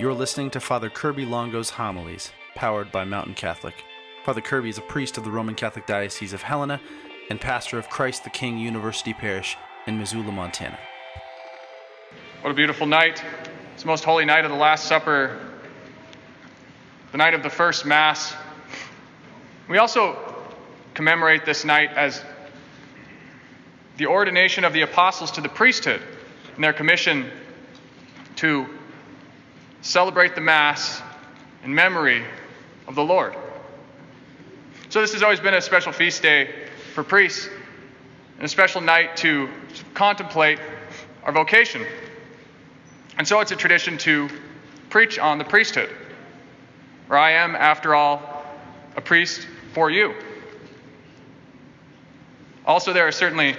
You're listening to Father Kirby Longo's homilies, powered by Mountain Catholic. Father Kirby is a priest of the Roman Catholic Diocese of Helena and pastor of Christ the King University Parish in Missoula, Montana. What a beautiful night. It's the most holy night of the Last Supper, the night of the first Mass. We also commemorate this night as the ordination of the apostles to the priesthood and their commission to celebrate the Mass in memory of the Lord. So, this has always been a special feast day for priests and a special night to contemplate our vocation. And so, it's a tradition to preach on the priesthood, where I am, after all, a priest for you. Also, there are certainly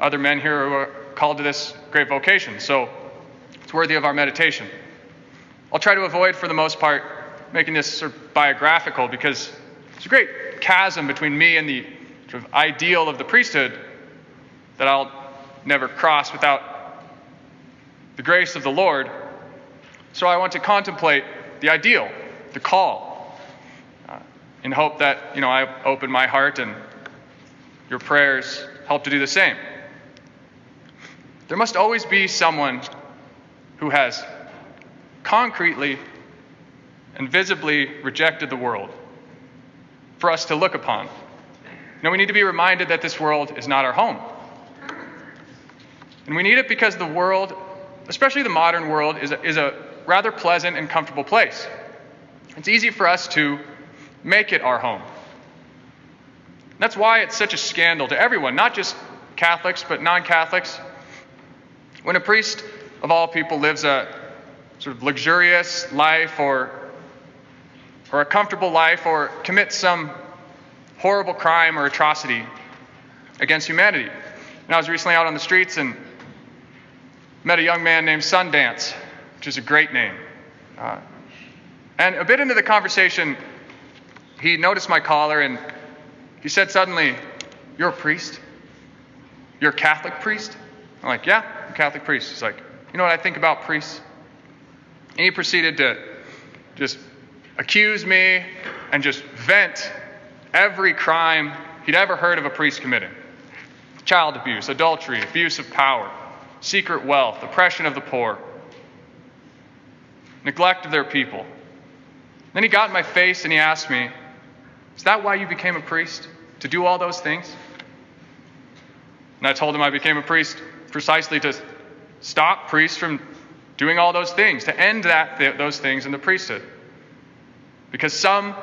other men here who are called to this great vocation, so it's worthy of our meditation. I'll try to avoid, for the most part, making this sort of biographical because there's a great chasm between me and the sort of ideal of the priesthood that I'll never cross without the grace of the Lord. So I want to contemplate the ideal, the call, uh, in hope that you know I open my heart and your prayers help to do the same. There must always be someone who has concretely and visibly rejected the world for us to look upon. Now, we need to be reminded that this world is not our home. And we need it because the world, especially the modern world, is a, is a rather pleasant and comfortable place. It's easy for us to make it our home. That's why it's such a scandal to everyone, not just Catholics, but non Catholics. When a priest of all people lives a sort of luxurious life or, or a comfortable life or commit some horrible crime or atrocity against humanity. And I was recently out on the streets and met a young man named Sundance, which is a great name. Uh, and a bit into the conversation, he noticed my collar and he said suddenly, You're a priest? You're a Catholic priest? I'm like, Yeah, I'm a Catholic priest. He's like, You know what I think about priests? And he proceeded to just accuse me and just vent every crime he'd ever heard of a priest committing child abuse, adultery, abuse of power, secret wealth, oppression of the poor, neglect of their people. Then he got in my face and he asked me, Is that why you became a priest? To do all those things? And I told him I became a priest precisely to stop priests from doing all those things, to end that, those things in the priesthood. Because some,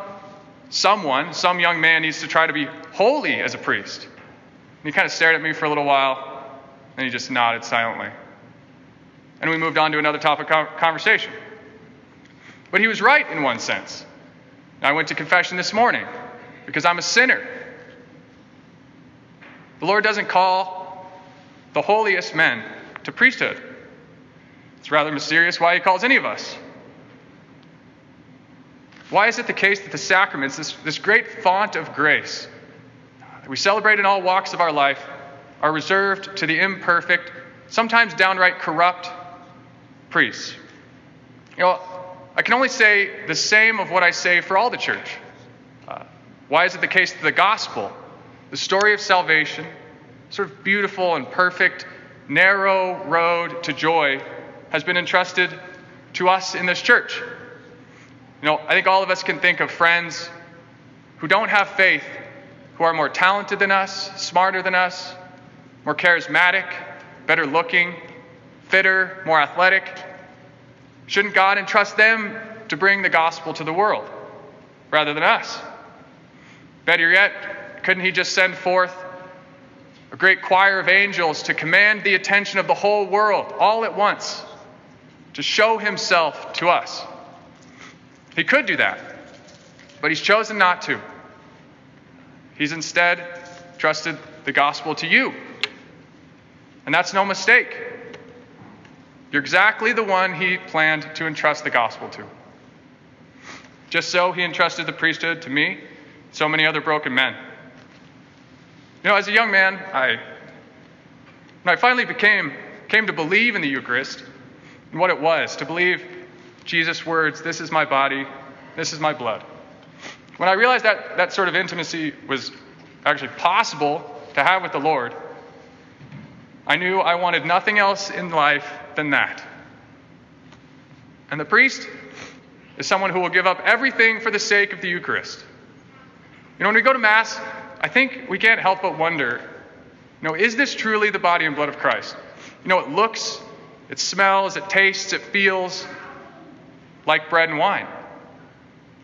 someone, some young man needs to try to be holy as a priest. And he kind of stared at me for a little while, and he just nodded silently. And we moved on to another topic of conversation. But he was right in one sense. I went to confession this morning because I'm a sinner. The Lord doesn't call the holiest men to priesthood. It's rather mysterious why he calls any of us. Why is it the case that the sacraments, this, this great font of grace that we celebrate in all walks of our life, are reserved to the imperfect, sometimes downright corrupt priests? You know, I can only say the same of what I say for all the church. Uh, why is it the case that the gospel, the story of salvation, sort of beautiful and perfect, narrow road to joy, has been entrusted to us in this church. You know, I think all of us can think of friends who don't have faith, who are more talented than us, smarter than us, more charismatic, better looking, fitter, more athletic. Shouldn't God entrust them to bring the gospel to the world rather than us? Better yet, couldn't He just send forth a great choir of angels to command the attention of the whole world all at once? To show himself to us. He could do that, but he's chosen not to. He's instead trusted the gospel to you. And that's no mistake. You're exactly the one he planned to entrust the gospel to. Just so he entrusted the priesthood to me, so many other broken men. You know, as a young man, I when I finally became came to believe in the Eucharist, and what it was to believe Jesus' words, This is my body, this is my blood. When I realized that that sort of intimacy was actually possible to have with the Lord, I knew I wanted nothing else in life than that. And the priest is someone who will give up everything for the sake of the Eucharist. You know, when we go to Mass, I think we can't help but wonder you know, is this truly the body and blood of Christ? You know, it looks, it smells, it tastes, it feels like bread and wine.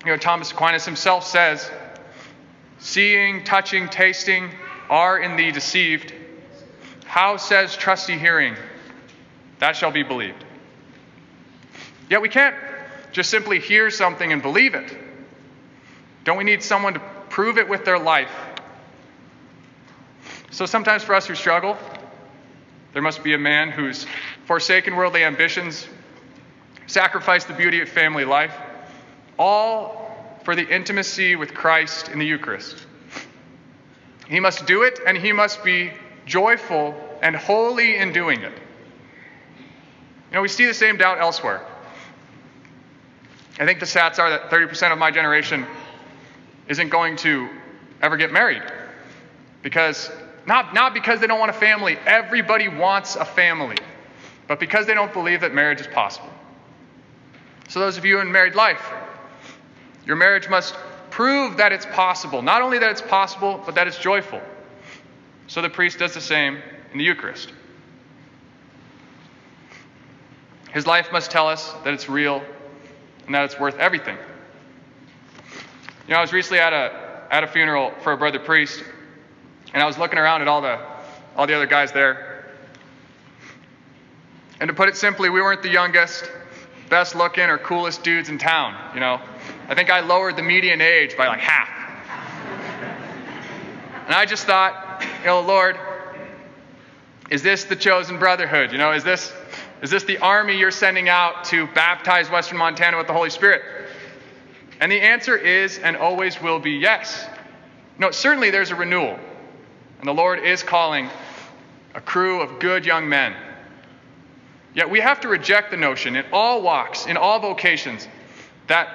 You know, Thomas Aquinas himself says, Seeing, touching, tasting are in thee deceived. How says trusty hearing? That shall be believed. Yet we can't just simply hear something and believe it. Don't we need someone to prove it with their life? So sometimes for us who struggle, there must be a man who's forsaken worldly ambitions, sacrificed the beauty of family life, all for the intimacy with Christ in the Eucharist. He must do it, and he must be joyful and holy in doing it. You know, we see the same doubt elsewhere. I think the stats are that 30% of my generation isn't going to ever get married. Because, not, not because they don't want a family, everybody wants a family, but because they don't believe that marriage is possible. So, those of you in married life, your marriage must prove that it's possible. Not only that it's possible, but that it's joyful. So the priest does the same in the Eucharist. His life must tell us that it's real and that it's worth everything. You know, I was recently at a, at a funeral for a brother priest, and I was looking around at all the, all the other guys there. And to put it simply, we weren't the youngest, best looking, or coolest dudes in town, you know. I think I lowered the median age by like half. And I just thought, you know, Lord, is this the chosen brotherhood? You know, is this is this the army you're sending out to baptize Western Montana with the Holy Spirit? And the answer is and always will be yes. No, certainly there's a renewal. And the Lord is calling a crew of good young men. Yet we have to reject the notion in all walks, in all vocations, that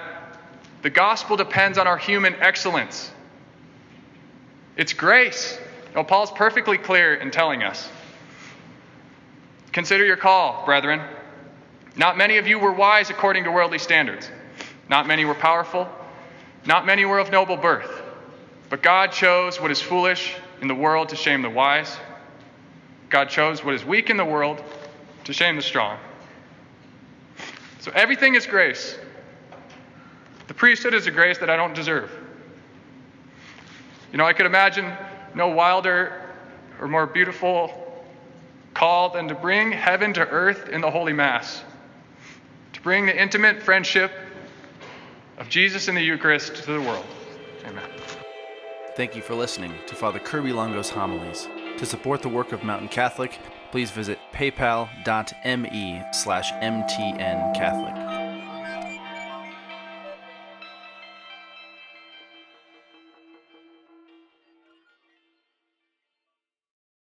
the gospel depends on our human excellence. It's grace. You know, Paul's perfectly clear in telling us. Consider your call, brethren. Not many of you were wise according to worldly standards. Not many were powerful. Not many were of noble birth. But God chose what is foolish in the world to shame the wise. God chose what is weak in the world to shame the strong. So everything is grace. The priesthood is a grace that I don't deserve. You know, I could imagine no wilder or more beautiful call than to bring heaven to earth in the Holy Mass, to bring the intimate friendship of Jesus in the Eucharist to the world. Amen. Thank you for listening to Father Kirby Longo's homilies. To support the work of Mountain Catholic, please visit paypal.me slash mtncatholic.